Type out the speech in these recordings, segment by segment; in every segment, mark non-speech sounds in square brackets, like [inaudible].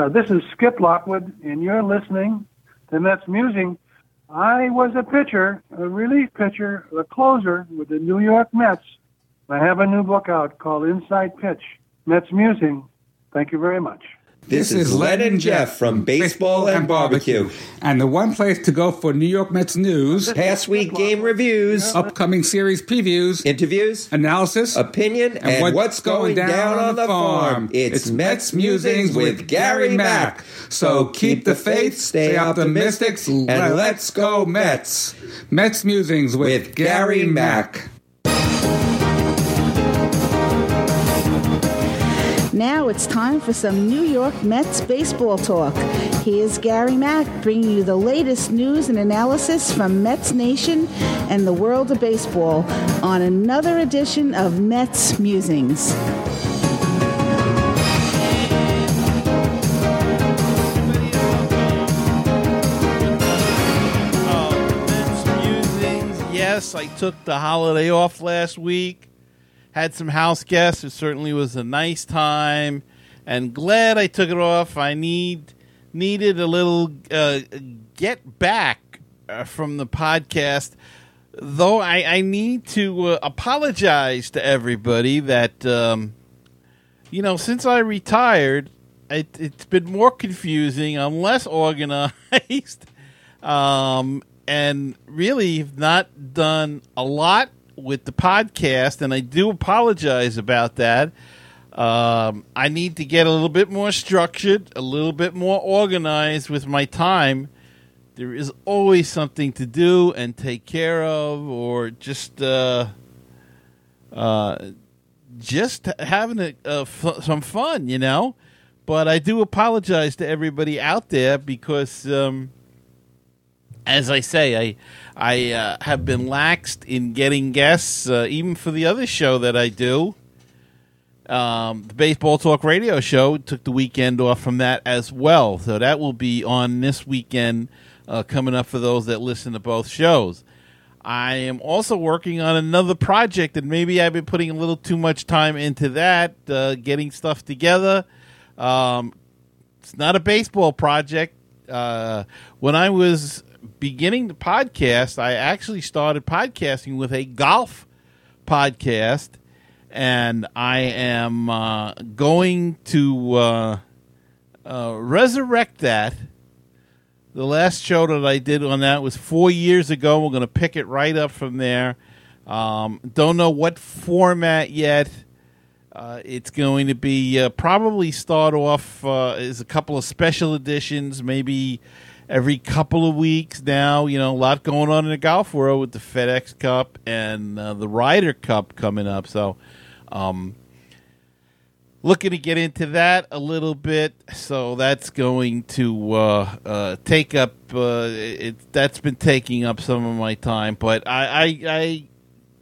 Uh, this is Skip Lockwood, and you're listening to Mets Musing. I was a pitcher, a relief pitcher, a closer with the New York Mets. I have a new book out called Inside Pitch, Mets Musing. Thank you very much. This, is Len and Jeff from Baseball and Barbecue. And the one place to go for New York Mets news, Past week game reviews, upcoming series previews, interviews, analysis, opinion, and, what's, going down, on the farm. It's, Mets Musings with Gary Mack. So keep the faith, stay optimistic, and let's go Mets. Mets Musings with, With Gary Mack. Now it's time for some New York Mets baseball talk. Here's Gary Mack bringing you the latest news and analysis from Mets Nation and the world of baseball on another edition of Mets Musings. Oh. Yes, I took the holiday off last week. Had some house guests. It certainly was a nice time, and glad I took it off. I need needed a little uh, get back uh, from the podcast. Though I, I need to uh, apologize to everybody that um, you know since I retired, it, it's been more confusing. I'm less organized [laughs] um, and really have not done a lot with the podcast, and I do apologize about that. Um, I need to get a little bit more structured, a little bit more organized with my time. There is always something to do and take care of, or just uh, uh, just having some fun, you know. But I do apologize to everybody out there because. Um, as I say, I I uh, have been laxed in getting guests, uh, even for the other show that I do. Um, the Baseball Talk Radio Show took the weekend off from that as well, so that will be on this weekend uh, coming up for those that listen to both shows. I am also working on another project, and maybe I've been putting a little too much time into that, uh, getting stuff together. Um, it's not a baseball project. Uh, when I was beginning the podcast, I actually started podcasting with a golf podcast, and I am uh, going to uh, uh, resurrect that. The last show that I did on that was four years ago. We're going to pick it right up from there. Um, don't know what format yet. Uh, it's going to be uh, probably start off uh, as a couple of special editions, maybe every couple of weeks now. You know, a lot going on in the golf world with the FedEx Cup and uh, the Ryder Cup coming up. So, um, looking to get into that a little bit. So that's going to uh, uh, take up. Uh, it, that's been taking up some of my time, but I, I, I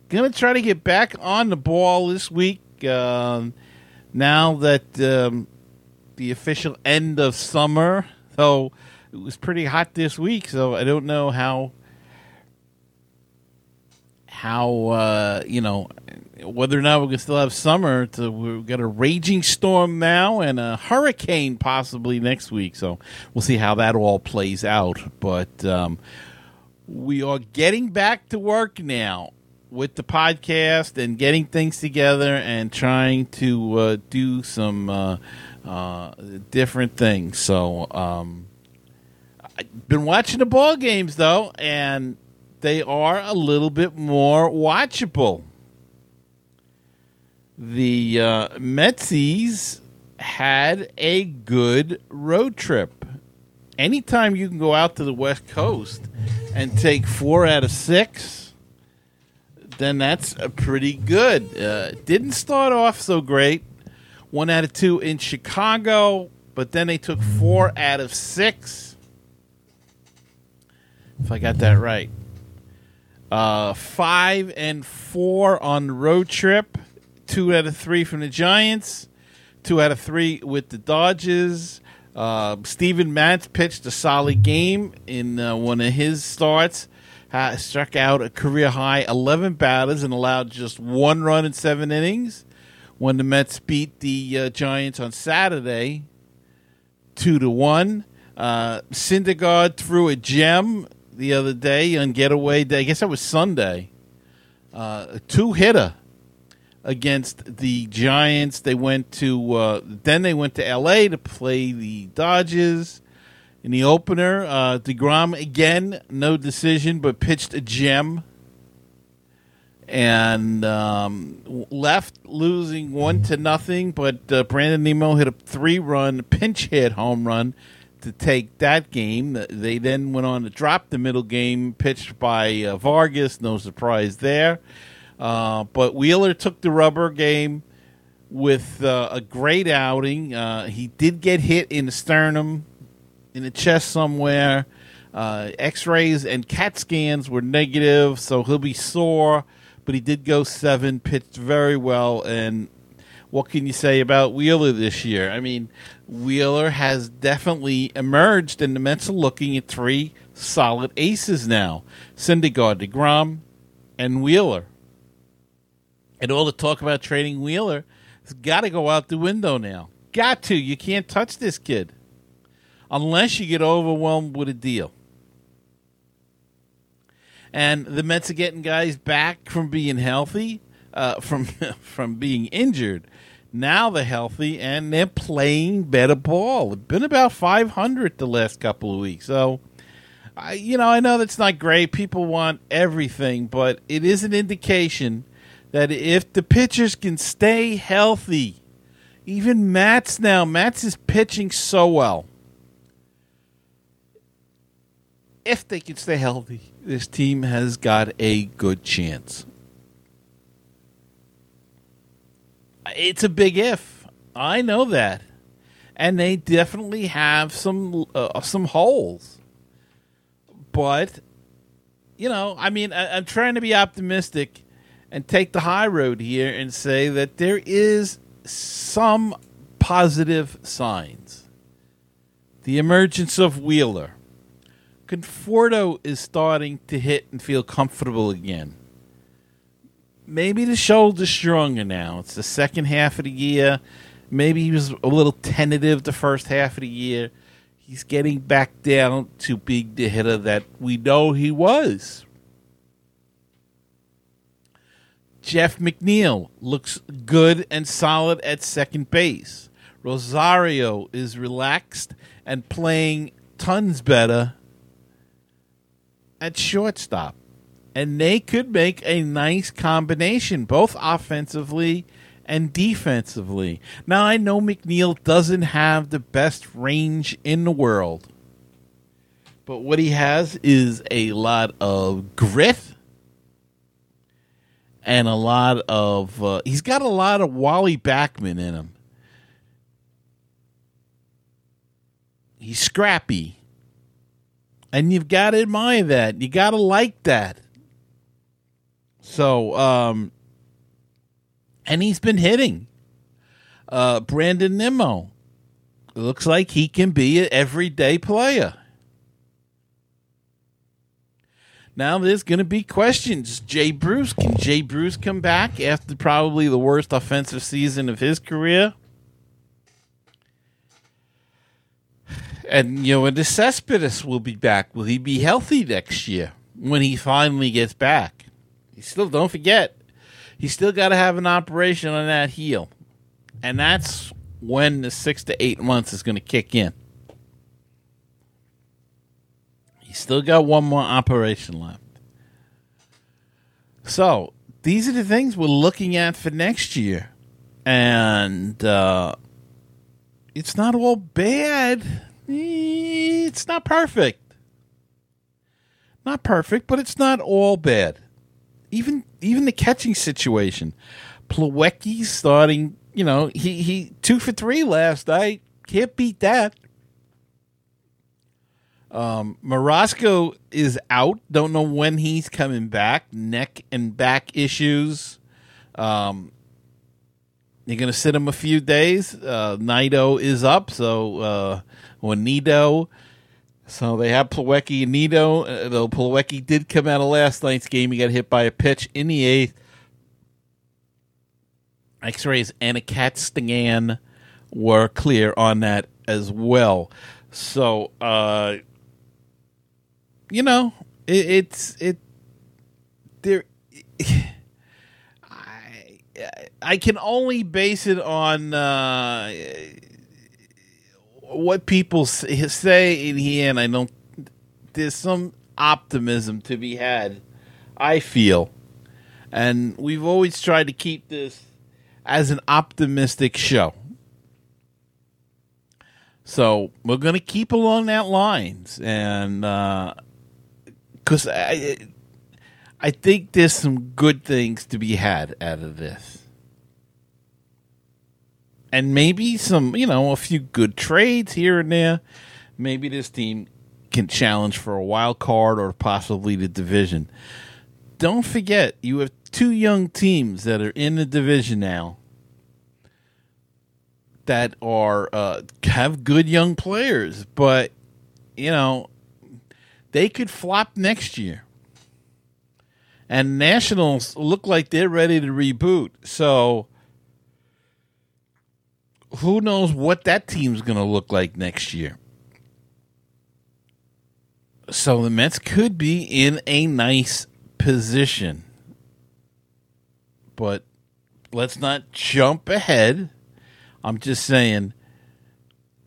gonna try to get back on the ball this week. Um, now that um, the official end of summer, so it was pretty hot this week. So I don't know how how uh, you know whether or not we can still have summer. To, we've got a raging storm now and a hurricane possibly next week. So we'll see how that all plays out. But um, we are getting back to work now with the podcast and getting things together and trying to uh, do some uh, uh, different things. So um, I've been watching the ball games though, and they are a little bit more watchable. The uh, Metsies had a good road trip. Anytime you can go out to the West Coast and take four out of six, then that's a pretty good. Uh, didn't start off so great. One out of two in Chicago, but then they took four out of six. If I got that right. Uh, five and four on the road trip. Two out of three from the Giants. Two out of three with the Dodgers. Uh, Steven Matz pitched a solid game in uh, one of his starts. Uh, struck out a career high 11 batters and allowed just one run in seven innings. When the Mets beat the uh, Giants on Saturday, two to one. Uh, Syndergaard threw a gem the other day on getaway day. I guess that was Sunday. Uh, a two hitter against the Giants. They went to uh, then they went to L.A. to play the Dodgers. In the opener, uh, Degrom again, no decision, but pitched a gem and um, left losing one to nothing. But uh, Brandon Nimmo hit a three-run pinch hit home run to take that game. They then went on to drop the middle game, pitched by uh, Vargas. No surprise there. Uh, but Wheeler took the rubber game with uh, a great outing. Uh, he did get hit in the sternum, in the chest somewhere. Uh, X-rays and CAT scans were negative, so he'll be sore but he did go seven, pitched very well, and what can you say about Wheeler this year? I mean, Wheeler has definitely emerged, and the Mets are looking at three solid aces now: Syndergaard, Degrom, and Wheeler. And all the talk about trading Wheeler has got to go out the window now. Got to. You can't touch this kid unless you get overwhelmed with a deal and the Mets are getting guys back from being healthy, uh, from [laughs] from being injured. Now they're healthy and they're playing better ball. It's been about 500 the last couple of weeks, so. I, you know, I know that's not great. People want everything, but it is an indication that if the pitchers can stay healthy, even Matz now, Matz is pitching so well. If they can stay healthy, this team has got a good chance. It's a big if. I know that. And they definitely have some uh, some holes. But you know, I mean, I, I'm trying to be optimistic and take the high road here and say that there is some positive signs. The emergence of Wheeler Conforto is starting to hit and feel comfortable again. Maybe the shoulder's stronger now. It's the second half of the year. Maybe he was a little tentative the first half of the year. He's getting back down to being the hitter that we know he was. Jeff McNeil looks good and solid at second base. Rosario is relaxed and playing tons better at shortstop. And they could make a nice combination, both offensively and defensively. Now, I know McNeil doesn't have the best range in the world, but what he has is a lot of grit and a lot of. Uh, he's got a lot of Wally Backman in him. He's scrappy. And you've got to admire that. You got to like that. So, um, and he's been hitting. Uh, Brandon Nimmo looks like he can be an everyday player. Now there's going to be questions. Jay Bruce, can Jay Bruce come back after probably the worst offensive season of his career? And you know, and the Cespedes will be back. Will he be healthy next year when he finally gets back? He still don't forget, he still got to have an operation on that heel, and that's when the six to eight months is going to kick in. He's still got one more operation left. So these are the things we're looking at for next year, and uh, it's not all bad it's not perfect. Not perfect, but it's not all bad. Even even the catching situation. Plawecki starting, you know, he, he two for three last night. Can't beat that. Um, Mesoraco is out. Don't know when he's coming back. Neck and back issues. Um, you're to sit him a few days. Uh, Nido is up, so uh, Nido. So they have Plawecki and Nido. Uh, though Plawecki did come out of last night's game, he got hit by a pitch in the eighth. X-rays and a CAT scan were clear on that as well. So, uh, you know, it, it's it there. [sighs] I I can only base it on uh, what people say in here, and I don't. There's some optimism to be had. I feel, and we've always tried to keep this as an optimistic show. So we're going to keep along that lines, and because uh, I, I think there's some good things to be had out of this, and maybe some, you know, a few good trades here and there. Maybe this team can challenge for a wild card or possibly the division. Don't forget, you have two young teams that are in the division now that are uh, have good young players, but you know they could flop next year. And Nationals look like they're ready to reboot. So who knows what that team's going to look like next year? So the Mets could be in a nice position. But let's not jump ahead. I'm just saying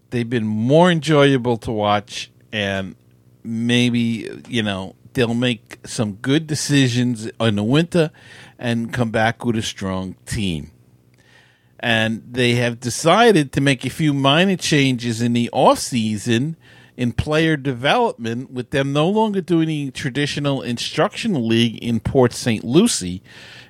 they've been more enjoyable to watch and maybe, you know, they'll make some good decisions in the winter and come back with a strong team. And they have decided to make a few minor changes in the off season in player development with them no longer doing the traditional instructional league in Port St. Lucie.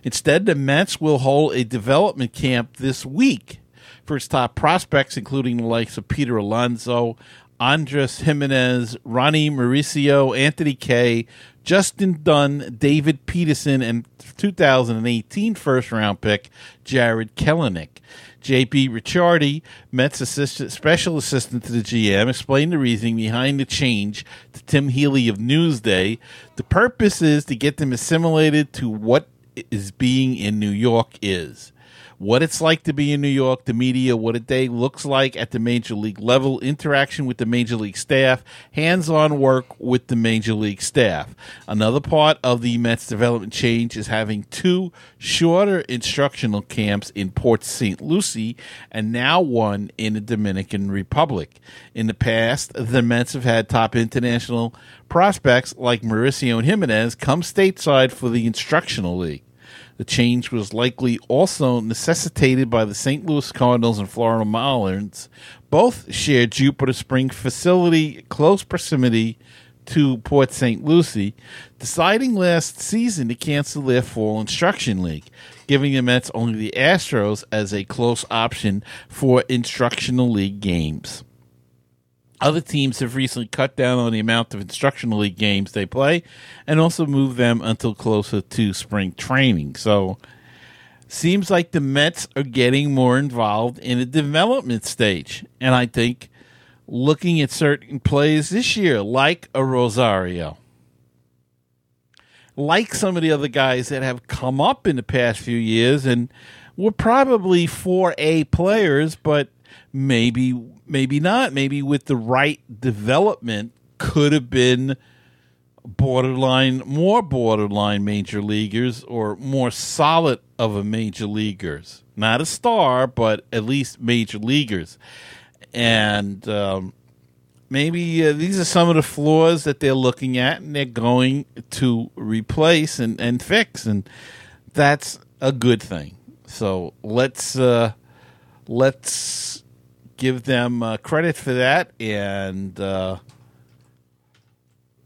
Instead, the Mets will hold a development camp this week for its top prospects, including the likes of Peter Alonso, Andres Gimenez, Ronny Mauricio, Anthony Kay, Justin Dunn, David Peterson, and 2018 first round pick Jarred Kelenic. JP Ricciardi, Mets assistant, special assistant to the GM, explained the reasoning behind the change to Tim Healey of Newsday. The purpose is to get them assimilated to what is being in New York is what it's like to be in New York, the media, what a day looks like at the major league level, interaction with the major league staff, hands on work with the major league staff. Another part of the Mets development change is having two shorter instructional camps in Port St. Lucie and now one in the Dominican Republic. In the past, the Mets have had top international prospects like Mauricio and Gimenez come stateside for the instructional league. The change was likely also necessitated by the St. Louis Cardinals and Florida Marlins. Both shared Jupiter Spring facility close proximity to Port St. Lucie, deciding last season to cancel their fall instruction league, giving the Mets only the Astros as a close option for instructional league games. Other teams have recently cut down on the amount of instructional league games they play and also moved them until closer to spring training. So, seems like the Mets are getting more involved in the development stage. And I think looking at certain plays this year, like a Rosario, like some of the other guys that have come up in the past few years and were probably 4A players, but maybe maybe not. Maybe with the right development could have been borderline more borderline major leaguers or more solid of a major leaguers. Not a star but at least major leaguers. And um, maybe uh, these are some of the flaws that they're looking at and they're going to replace and, and fix. And that's a good thing. So let's uh, let's give them uh, credit for that and uh,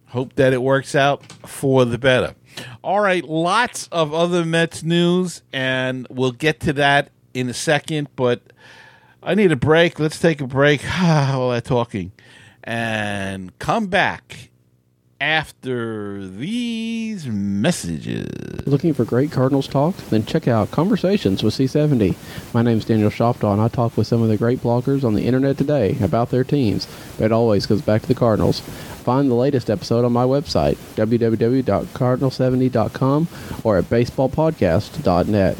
hope that it works out for the better. All right, lots of other Mets news, and we'll get to that in a second, but I need a break. Let's take a break [sighs] while I'm talking and come back after these messages. Looking for great Cardinals talk? Then check out Conversations with C70. My name is Daniel Shoptaw, and I talk with some of the great bloggers on the internet today about their teams, but it always goes back to the Cardinals. Find the latest episode on my website, www.cardinal70.com or at baseballpodcast.net.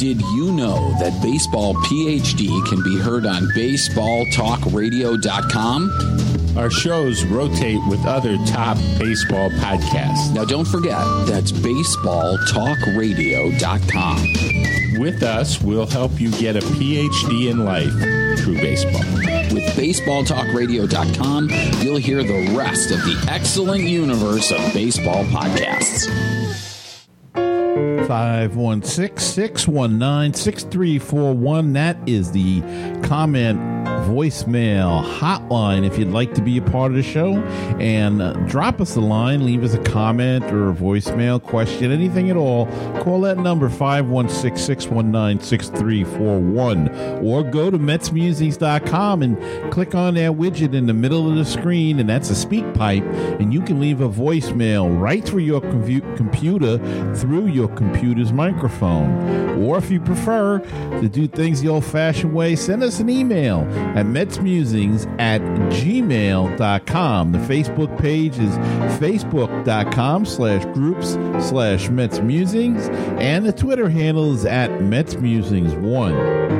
Did you know that Baseball PhD can be heard on baseballtalkradio.com? Our shows rotate with other top baseball podcasts. Now, don't forget, that's baseballtalkradio.com. With us, we'll help you get a PhD in life through baseball. With baseballtalkradio.com, you'll hear the rest of the excellent universe of baseball podcasts. 516 619 6341. That is the comment voicemail hotline if you'd like to be a part of the show. And uh, drop us a line, leave us a comment or a voicemail question, anything at all. Call that number 516 619 6341. Or go to MetsMusings.com and click on that widget in the middle of the screen, and that's a speak pipe. And you can leave a voicemail right through your compu- computer through your computer's microphone. Or if you prefer to do things the old fashioned way, send us an email at metsmusings at gmail.com. The Facebook page is facebook.com slash groups slash metsmusings, and the Twitter handle is at metsmusings1.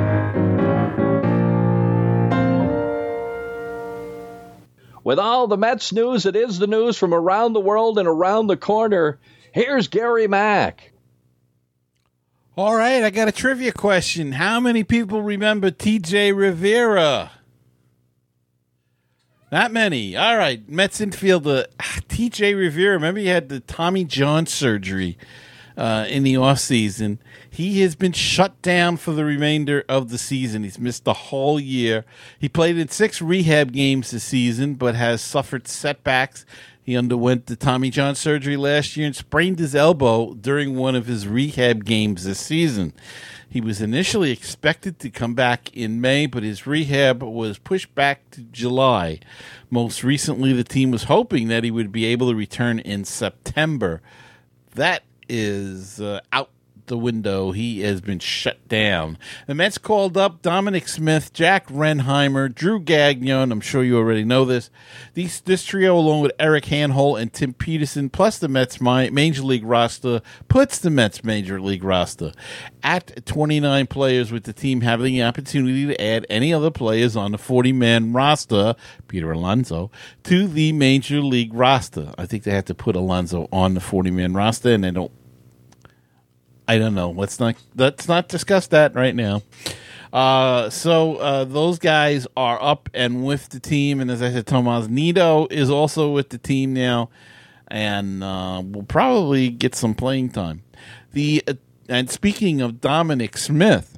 With all the Mets news, it is the news from around the world and around the corner. Here's Gary Mack. All right, I got a trivia question. How many people remember TJ Rivera? Not many. All right, Mets infielder TJ Rivera. Remember, he had the Tommy John surgery uh, in the offseason. He has been shut down for the remainder of the season. He's missed the whole year. He played in six rehab games this season, but has suffered setbacks he underwent the Tommy John surgery last year and sprained his elbow during one of his rehab games this season. He was initially expected to come back in May, but his rehab was pushed back to July. Most recently, the team was hoping that he would be able to return in September. That is uh, out the window. He has been shut down. The Mets called up Dominic Smith, Jack Reinheimer, Drew Gagnon. I'm sure you already know this. These, this trio, along with Eric Hanhold and Tim Peterson, plus the Mets Major League roster, puts the Mets Major League roster at 29 players, with the team having the opportunity to add any other players on the 40 man roster, Peter Alonso, to the Major League roster. I think they had to put Alonso on the 40 man roster, and they don't I don't know. Let's not let's not discuss that right now. Uh, so uh, those guys are up and with the team, and as I said, Tomas Nido is also with the team now, and uh, will probably get some playing time. The uh, and speaking of Dominic Smith,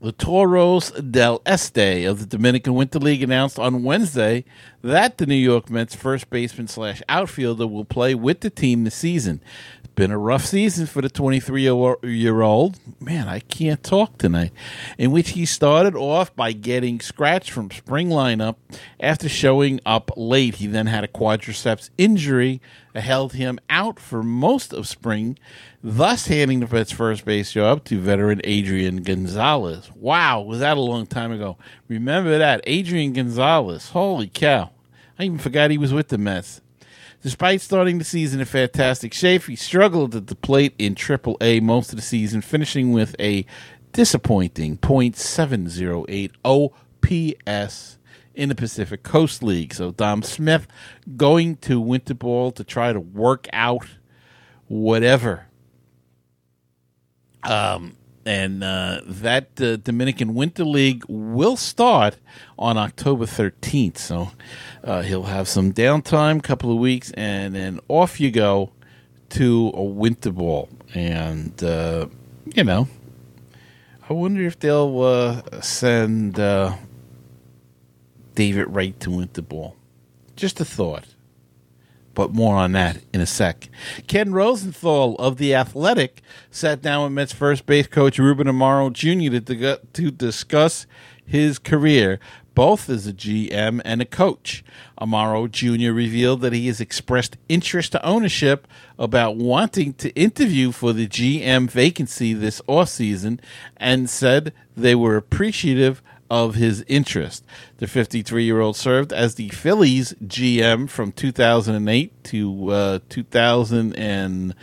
the Toros del Este of the Dominican Winter League announced on Wednesday that the New York Mets first baseman slash outfielder will play with the team this season been a rough season for the 23 year old. Man, I can't talk tonight. In which he started off by getting scratched from spring lineup after showing up late. He then had a quadriceps injury that held him out for most of spring, thus handing the Mets first base job to veteran Adrian Gonzalez. Wow, was that a long time ago? Remember that? Adrian Gonzalez. Holy cow. I even forgot he was with the Mets. Despite starting the season in fantastic shape, he struggled at the plate in Triple A most of the season, finishing with a disappointing .708 OPS in the Pacific Coast League. So Dom Smith going to winter ball to try to work out whatever. Um, and uh, that uh, Dominican Winter League will start on October 13th. So uh, he'll have some downtime, couple of weeks, and then off you go to a winter ball. And uh, you know, I wonder if they'll uh, send uh, David Wright to winter ball. Just a thought but more on that in a sec. Ken Rosenthal of The Athletic sat down with Mets first base coach Ruben Amaro Jr. to, to discuss his career, both as a GM and a coach. Amaro Jr. revealed that he has expressed interest to ownership about wanting to interview for the GM vacancy this offseason and said they were appreciative of his interest. The 53 year old served as the Phillies GM from 2008 to uh, 2000 and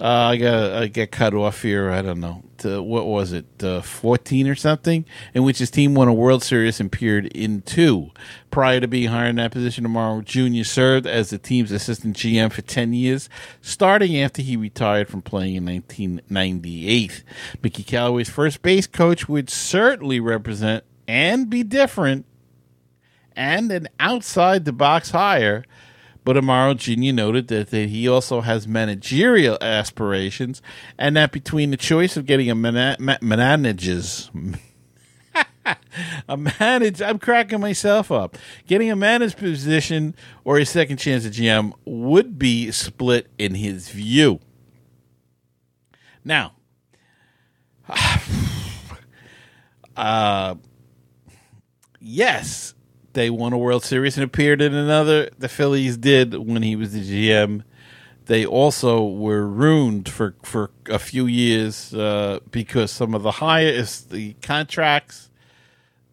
I got I get cut off here. I don't know. To, what was it? Uh, Fourteen or something, in which his team won a World Series and appeared in two. Prior to being hired in that position, Amaro Jr. served as the team's assistant GM for ten years, starting after he retired from playing in 1998. Mickey Callaway's first base coach would certainly represent and be different, and an outside the box hire but Amaro Jr. noted that, that he also has managerial aspirations, and that between the choice of getting a mana- ma- manages. [laughs] a manage, I'm cracking myself up. Getting a managed position or a second chance at GM would be split in his view. Now, [sighs] uh, yes, they won a World Series and appeared in another. The Phillies did when he was the GM. They also were ruined for for a few years uh, because some of the highest the contracts,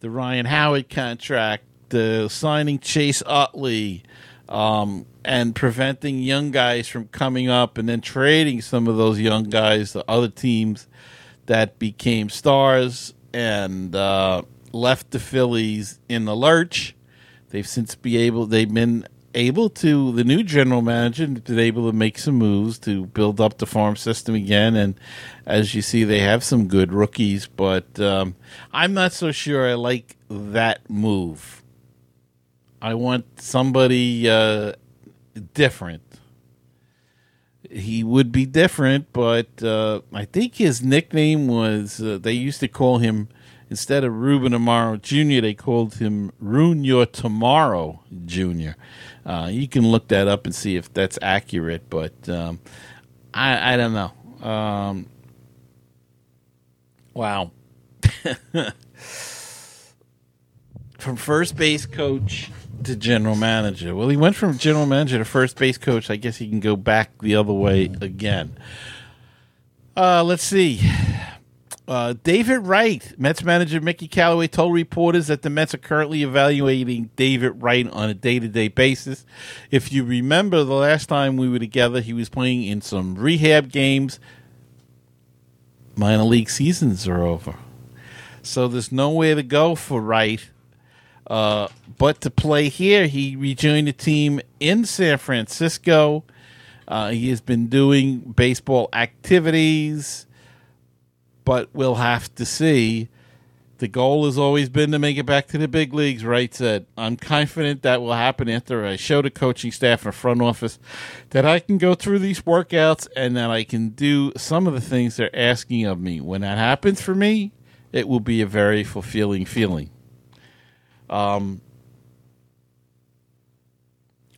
the Ryan Howard contract, the signing Chase Utley, um, and preventing young guys from coming up, and then trading some of those young guys to other teams that became stars and uh, left the Phillies in the lurch They've since be able they've been able to the new general manager been able to make some moves to build up the farm system again. And as you see they have some good rookies but um, i'm not so sure i like that move. I want somebody uh, different. He would be different but uh, i think his nickname was uh, they used to call him Instead of Ruben Amaro Jr., they called him Ruin Your Tomorrow Jr. Uh, you can look that up and see if that's accurate, but um, I, I don't know. Um, wow. [laughs] from first base coach to general manager. Well, he went from general manager to first base coach. I guess he can go back the other way again. Uh, let's see. Uh, David Wright, Mets manager Mickey Callaway, told reporters that the Mets are currently evaluating David Wright on a day to day basis. If you remember the last time we were together, he was playing in some rehab games. Minor league seasons are over. So there's nowhere to go for Wright uh, but to play here. He rejoined the team in San Francisco. Uh, he has been doing baseball activities but we'll have to see. The goal has always been to make it back to the big leagues, Wright said. I'm confident that will happen after I show the coaching staff and front office that I can go through these workouts and that I can do some of the things they're asking of me. When that happens for me, it will be a very fulfilling feeling. Um,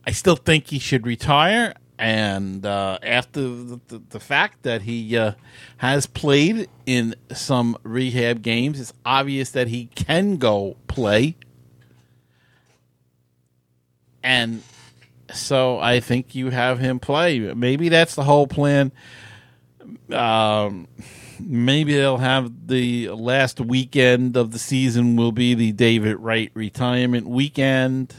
I still think he should retire and uh, after the, the, the, fact that he uh, has played in some rehab games, it's obvious that he can go play. And so I think you have him play. Maybe that's the whole plan. Um, maybe they'll have the last weekend of the season will be the David Wright retirement weekend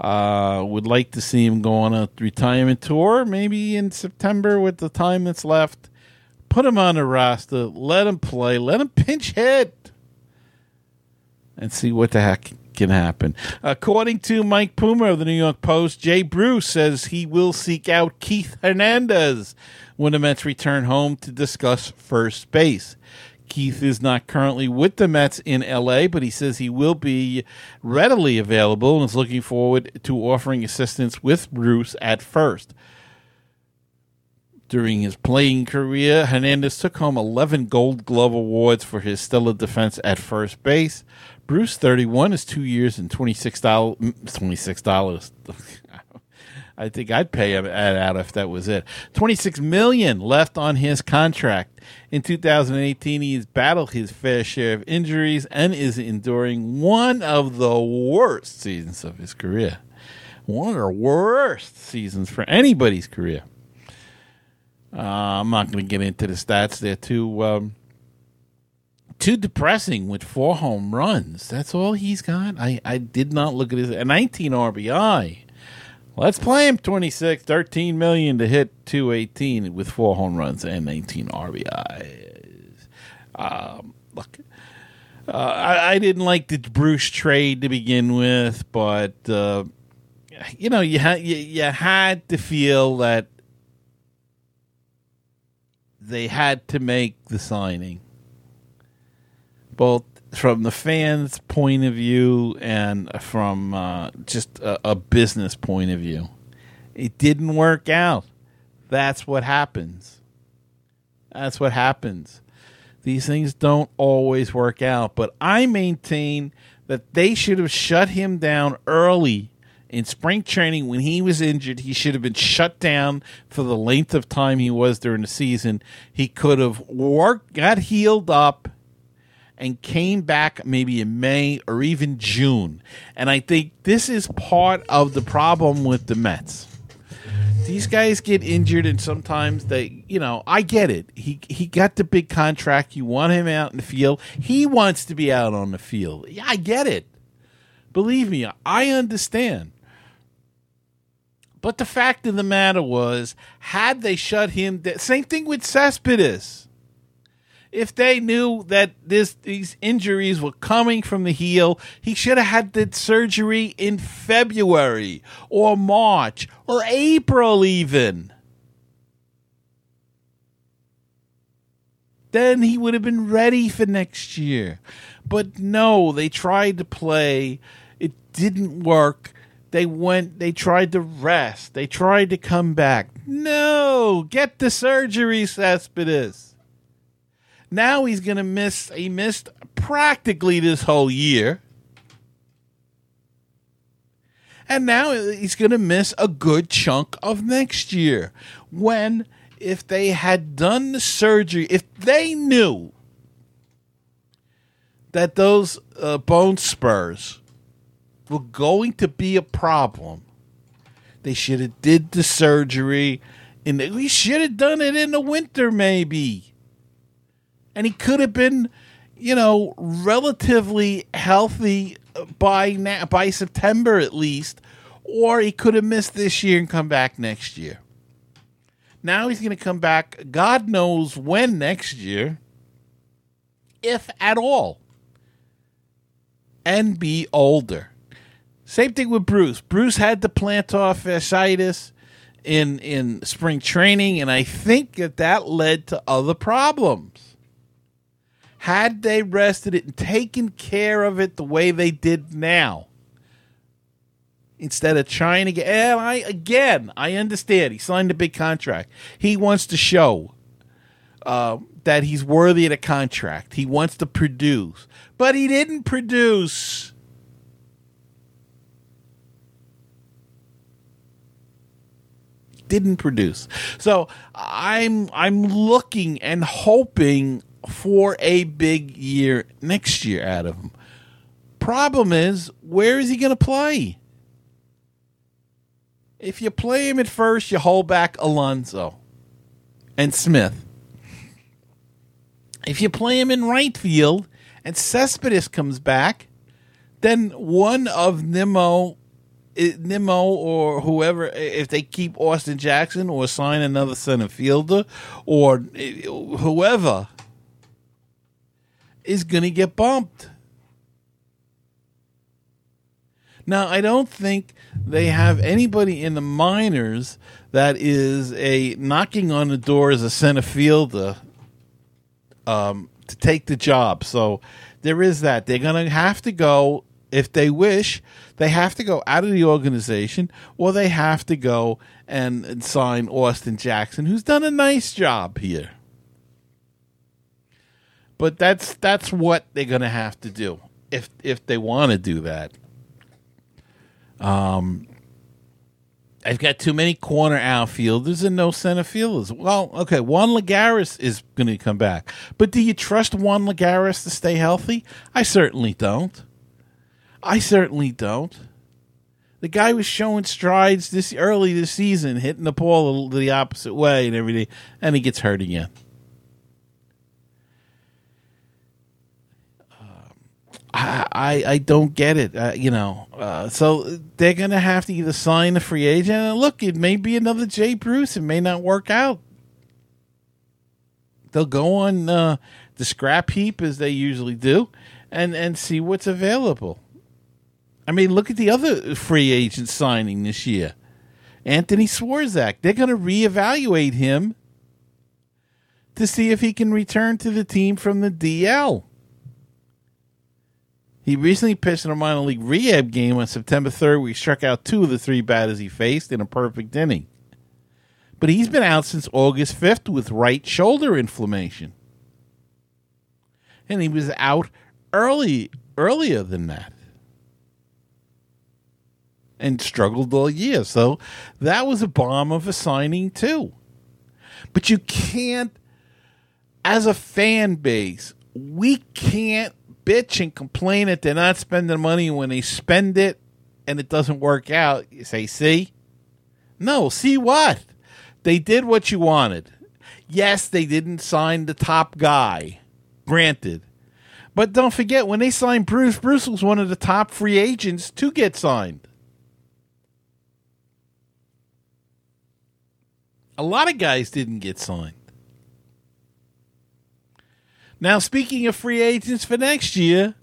uh, would like to see him go on a retirement tour, maybe in September with the time that's left. Put him on the roster, let him play, let him pinch hit, and see what the heck can happen. According to Mike Puma of the New York Post, Jay Bruce says he will seek out Keith Hernandez when the Mets return home to discuss first base. Keith is not currently with the Mets in LA, but he says he will be readily available and is looking forward to offering assistance with Bruce at first. During his playing career, Hernandez took home 11 Gold Glove awards for his stellar defense at first base. Bruce, 31, is two years and $26. $26. [laughs] I think I'd pay him out if that was it. 26 million left on his contract. In 2018, he's battled his fair share of injuries and is enduring one of the worst seasons of his career. One of the worst seasons for anybody's career. Uh, I'm not going to get into the stats. They're too um, too depressing with four home runs. That's all he's got. I, I did not look at his a 19 RBI Let's play him 26, 13 million to hit 218 with four home runs and 19 RBIs. Um, look, uh, I, I, didn't like the Bruce trade to begin with, but uh, you know you had you, you had to feel that they had to make the signing, both from the fans' point of view and from uh, just a, a business point of view. It didn't work out. That's what happens. That's what happens. These things don't always work out, but I maintain that they should have shut him down early in spring training when he was injured. He should have been shut down for the length of time he was during the season. He could have worked, got healed up, and came back maybe in May or even June. And I think this is part of the problem with the Mets. These guys get injured, and sometimes they, you know, I get it. He he got the big contract. You want him out in the field. He wants to be out on the field. Yeah, I get it. Believe me, I understand. But the fact of the matter was, had they shut him down, same thing with Cespedes. If they knew that this these injuries were coming from the heel, he should have had the surgery in February or March or April even. Then he would have been ready for next year. But no, they tried to play. It didn't work they went, they tried to rest. They tried to come back. No, get the surgery, Cespedes. Now he's going to miss, he missed practically this whole year. And now he's going to miss a good chunk of next year. When, if they had done the surgery, if they knew that those uh, bone spurs were going to be a problem, they should have did the surgery, and we should have done it in the winter, maybe. And he could have been, you know, relatively healthy by na- by September at least, or he could have missed this year and come back next year. Now he's going to come back, God knows when next year, if at all, and be older. Same thing with Bruce. Bruce had the plantar fasciitis in in spring training, and I think that that led to other problems. Had they rested it and taken care of it the way they did now, instead of trying to get, and I again, I understand he signed a big contract. He wants to show uh, that he's worthy of the contract. He wants to produce, but he didn't produce didn't produce. So I'm I'm looking and hoping for a big year next year out of him. Problem is, where is he going to play? If you play him at first, you hold back Alonso and Smith. If you play him in right field and Cespedes comes back, then one of Nimmo Nimmo or whoever, if they keep Austin Jackson or sign another center fielder or eh, whoever, is going to get bumped. Now, I don't think they have anybody in the minors that is a knocking on the door as a center fielder um, to take the job. So there is that. They're going to have to go if they wish, they have to go out of the organization or they have to go and, and sign Austin Jackson, who's done a nice job here. But that's that's what they're going to have to do if if they want to do that. Um, I've got too many corner outfielders and no center fielders. Well, okay, Juan Lagares is going to come back, but do you trust Juan Lagares to stay healthy? I certainly don't. I certainly don't. The guy was showing strides this early this season, hitting the ball the opposite way and everything, and he gets hurt again. I, I, don't get it. Uh, you know, uh, so they're going to have to either sign a free agent. And look, it may be another Jay Bruce. It may not work out. They'll go on uh, the scrap heap as they usually do, and and see what's available. I mean, look at the other free agent signing this year, Anthony Swarzak. They're going to reevaluate him to see if he can return to the team from the DL. He recently pitched in a minor league rehab game on September 3rd where he struck out two of the three batters he faced in a perfect inning. But he's been out since August 5th with right shoulder inflammation. And he was out early earlier than that. And struggled all year. So that was a bomb of a signing too. But you can't as a fan base, we can't bitch and complain that they're not spending money when they spend it and it doesn't work out. You say, see? No, see what? They did what you wanted. Yes, they didn't sign the top guy. Granted. But don't forget, when they signed Bruce, Bruce was one of the top free agents to get signed. A lot of guys didn't get signed. Now, speaking of free agents for next year,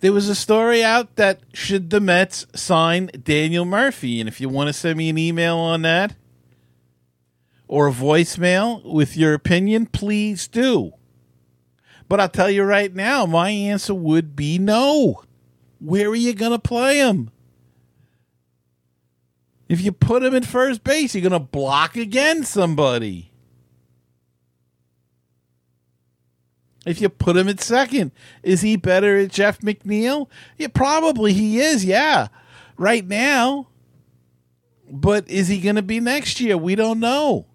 there was a story out that should the Mets sign Daniel Murphy? And if you want to send me an email on that or a voicemail with your opinion, please do. But I'll tell you right now, my answer would be no. Where are you going to play him? If you put him at first base, you're going to block against somebody. If you put him at second, is he better at Jeff McNeil? Yeah, probably he is. Yeah, right now. But is he going to be next year? We don't know.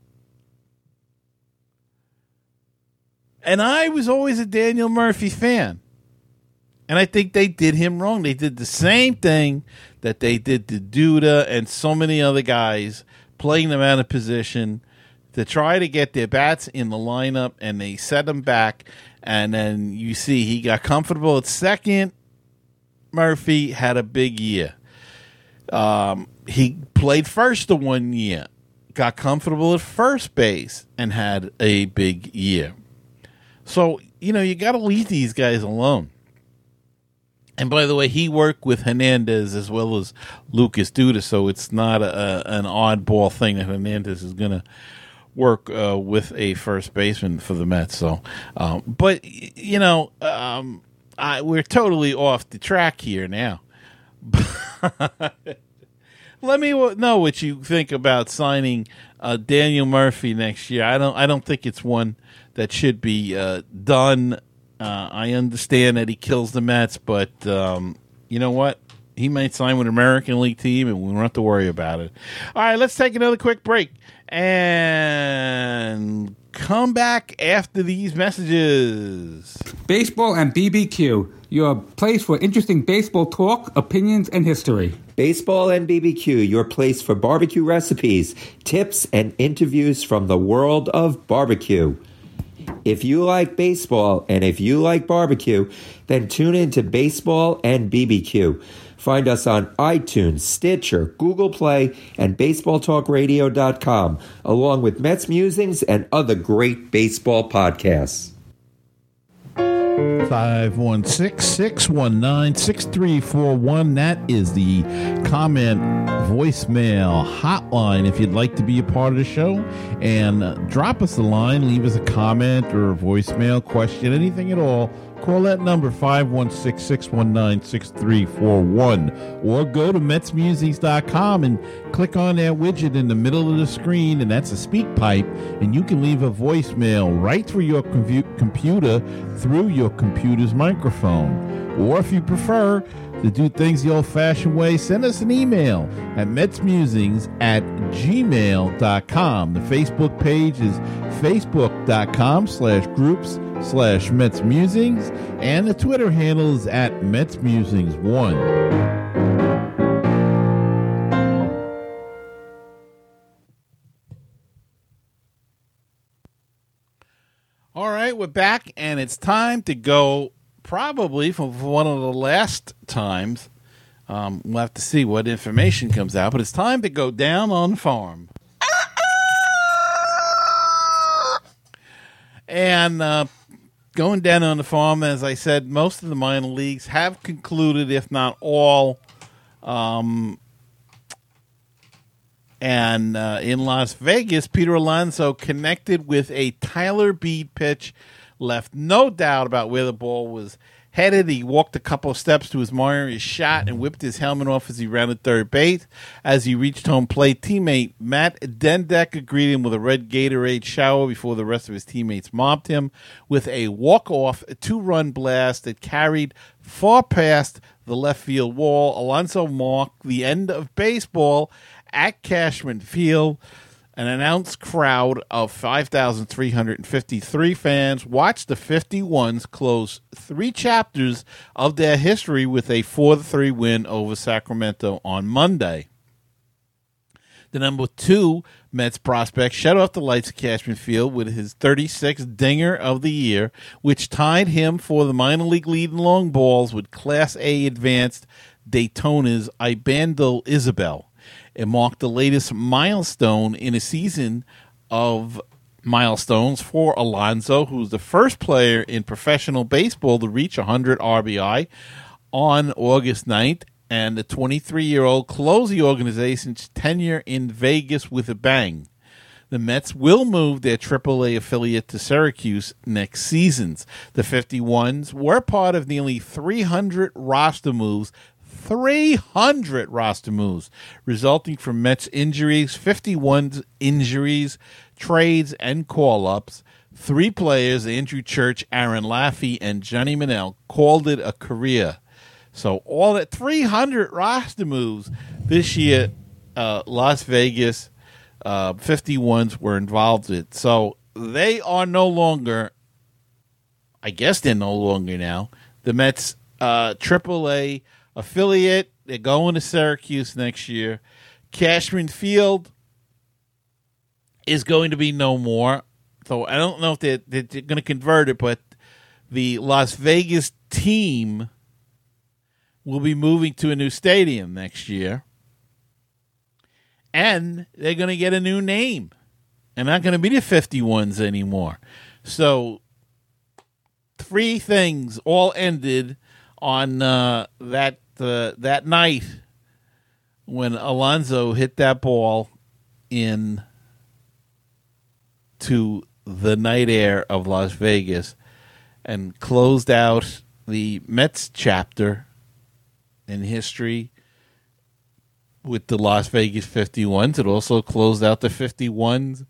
And I was always a Daniel Murphy fan. And I think they did him wrong. They did the same thing that they did to Duda and so many other guys, playing them out of position to try to get their bats in the lineup, and they set them back and then you see he got comfortable at second. Murphy had a big year. Um, he played first the one year, got comfortable at first base, and had a big year. So, you know, you got to leave these guys alone. And by the way, he worked with Hernandez as well as Lucas Duda, so it's not a, an oddball thing that Hernandez is going to work uh, with a first baseman for the Mets. So, um, but you know, um, I, we're totally off the track here now. [laughs] Let me know what you think about signing uh, Daniel Murphy next year. I don't. I don't think it's one that should be uh, done. Uh, I understand that he kills the Mets, but um, you know what? He might sign with an American League team, and we don't have to worry about it. All right, let's take another quick break and come back after these messages. Baseball and BBQ, your place for interesting baseball talk, opinions, and history. Baseball and BBQ, your place for barbecue recipes, tips, and interviews from the world of barbecue. If you like baseball and if you like barbecue, then tune in to Baseball and BBQ Find us on iTunes, Stitcher, Google Play, and BaseballTalkRadio.com, along with Mets Musings and other great baseball podcasts. 516-619-6341 that is the comment voicemail hotline if you'd like to be a part of the show. And drop us a line leave us a comment or a voicemail question anything at all Call that number 516 619 6341 or go to MetsMusings.com and click on that widget in the middle of the screen, and that's a speak pipe, and you can leave a voicemail right through your com- computer through your computer's microphone. Or if you prefer, to do things the old fashioned way, send us an email at metsmusings at gmail.com. The Facebook page is facebook.com slash groups slash Mets Musings, and the Twitter handle is at Mets Musings 1. All right, we're back, and it's time to go. Probably for one of the last times. Um, we'll have to see what information comes out, but it's time to go down on the farm. And uh, going down on the farm, as I said, most of the minor leagues have concluded, if not all. Um, and uh, in Las Vegas, Peter Alonso connected with a Tyler Beede pitch, left no doubt about where the ball was headed. He walked a couple of steps to his his shot and whipped his helmet off as he ran rounded third base. As he reached home plate, teammate Matt den Dekker greeted him with a red Gatorade shower before the rest of his teammates mobbed him with a walk-off two-run blast that carried far past the left field wall. Alonso marked the end of baseball at Cashman Field. An announced crowd of 5,353 fans watched the 51s close three chapters of their history with a 4 3 win over Sacramento on Monday. The number two Mets prospect shut off the lights at Cashman Field with his 36th dinger of the year, which tied him for the minor league lead in long balls with Class A advanced Daytona's Ibandel Isabel. It marked the latest milestone in a season of milestones for Alonso, who's the first player in professional baseball to reach 100 RBI on August 9th. And the 23 year old closed the organization's tenure in Vegas with a bang. The Mets will move their AAA affiliate to Syracuse next season. The 51s were part of nearly 300 roster moves 300 roster moves resulting from Mets injuries, 51 injuries, trades, and call ups. Three players, Andrew Church, Aaron Laffey, and Johnny Monell, called it a career. So, all that 300 roster moves this year, uh, Las Vegas uh, 51s were involved in. So, they are no longer, I guess they're no longer now, the Mets uh, AAA affiliate. They're going to Syracuse next year. Cashman Field is going to be no more. So I don't know if they're, they're going to convert it, but the Las Vegas team will be moving to a new stadium next year. And they're going to get a new name. They're not going to be the 51s anymore. So, three things all ended on uh, that the that night when Alonso hit that ball in to the night air of Las Vegas and closed out the Mets chapter in history with the Las Vegas 51s. It also closed out the 51s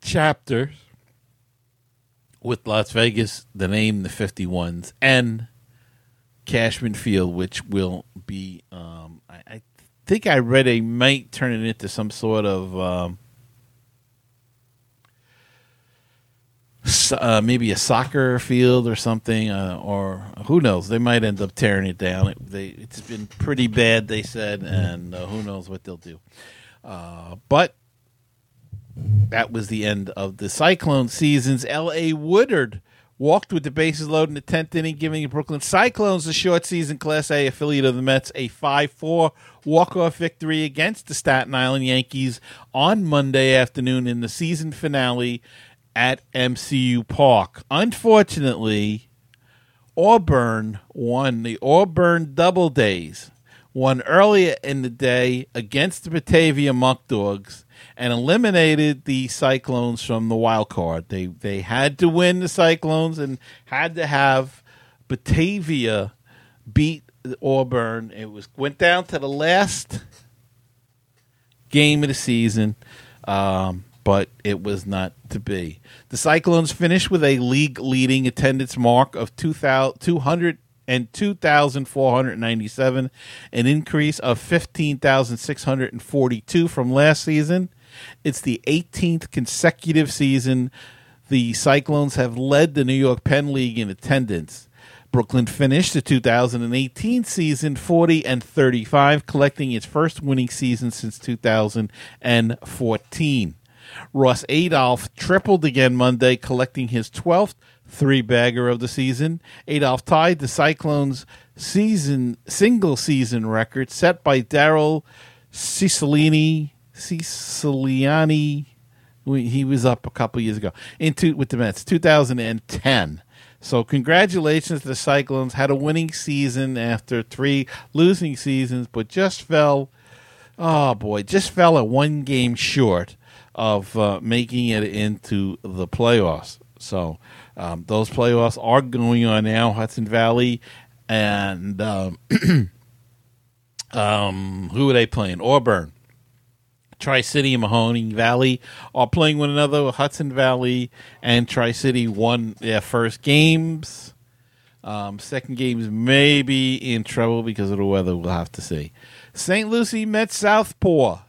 chapter with Las Vegas, the name the 51s, and Cashman Field, which will be, um, I, I, think I read they might turn it into some sort of um, uh, maybe a soccer field or something, uh, or who knows? They might end up tearing it down. It, they, it's been pretty bad, they said, and uh, who knows what they'll do. Uh, but that was the end of the Cyclone seasons. L.A. Woodard walked with the bases loaded in the 10th inning, giving the Brooklyn Cyclones, the short season Class A affiliate of the Mets, a 5 4 walk off victory against the Staten Island Yankees on Monday afternoon in the season finale at MCU Park. Unfortunately, Auburn won the Auburn Double Days, won earlier in the day against the Batavia Muck Dogs and eliminated the Cyclones from the wild card. They they had to win the Cyclones and had to have Batavia beat Auburn. It was went down to the last game of the season, um, but it was not to be. The Cyclones finished with a league leading attendance mark of 200 and 2,497, an increase of 15,642 from last season. It's the 18th consecutive season the Cyclones have led the New York Penn League in attendance. Brooklyn finished the 2018 season 40 and 35, collecting its first winning season since 2014. Ross Adolph tripled again Monday, collecting his 12th three bagger of the season. Adolph tied the Cyclones' season single season record set by Darrell Cicilline. Ceciliani. He was up a couple years ago into with the Mets, 2010. So congratulations to the Cyclones. Had a winning season after three losing seasons, but just fell. Oh boy, just fell a one game short of uh, making it into the playoffs. So um, those playoffs are going on now. Hudson Valley and um, [clears throat] um, who are they playing? Auburn. Tri City and Mahoning Valley are playing one another. Hudson Valley and Tri City won their first games. Um, second games may be in trouble because of the weather. We'll have to see. St. Lucie met Southpaw.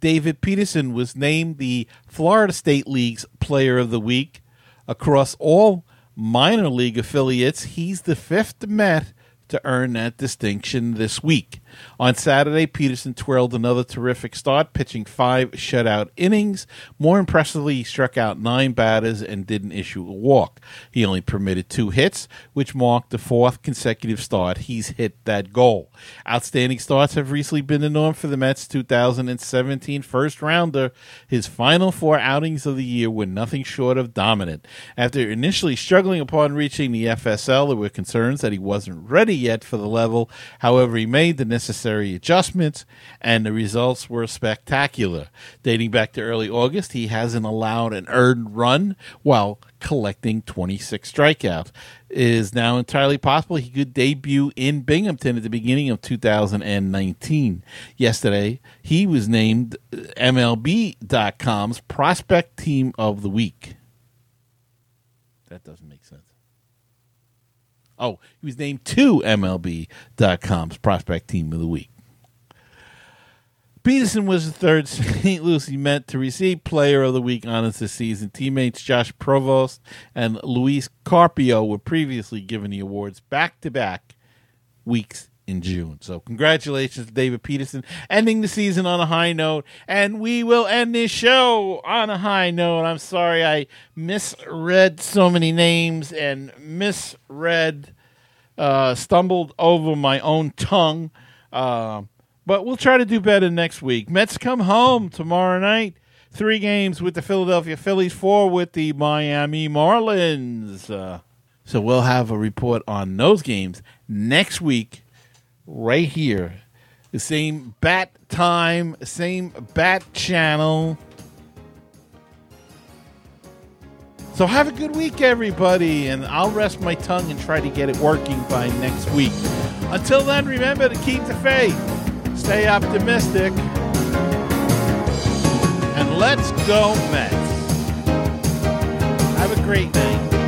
David Peterson was named the Florida State League's Player of the Week. Across all minor league affiliates, he's the fifth Met to earn that distinction this week. On Saturday, Peterson twirled another terrific start, pitching five shutout innings. More impressively, he struck out nine batters and didn't issue a walk. He only permitted two hits, which marked the fourth consecutive start he's hit that goal. Outstanding starts have recently been the norm for the Mets' 2017 first rounder. His final four outings of the year were nothing short of dominant. After initially struggling upon reaching the FSL, there were concerns that he wasn't ready yet for the level. However, he made the necessary adjustments, and the results were spectacular. Dating back to early August, he hasn't allowed an earned run while collecting 26 strikeouts. It is now entirely possible he could debut in Binghamton at the beginning of 2019. Yesterday, he was named MLB.com's Prospect Team of the Week. That doesn't make sense. Oh, he was named to MLB.com's Prospect Team of the Week. Peterson was the third [laughs] St. Lucie Met to receive Player of the Week honors this season. Teammates Josh Prevost and Luis Carpio were previously given the awards back to back weeks in June. So, congratulations to David Peterson, ending the season on a high note. And we will end this show on a high note. I'm sorry I misread so many names and misread, uh, stumbled over my own tongue. Uh, but we'll try to do better next week. Mets come home tomorrow night. Three games with the Philadelphia Phillies, four with the Miami Marlins. Uh, so we'll have a report on those games next week, right here. The same bat time, same bat channel. So have a good week, everybody, and I'll rest my tongue and try to get it working by next week. Until then, remember to keep the faith. Stay optimistic. And let's go, Mets. Have a great night.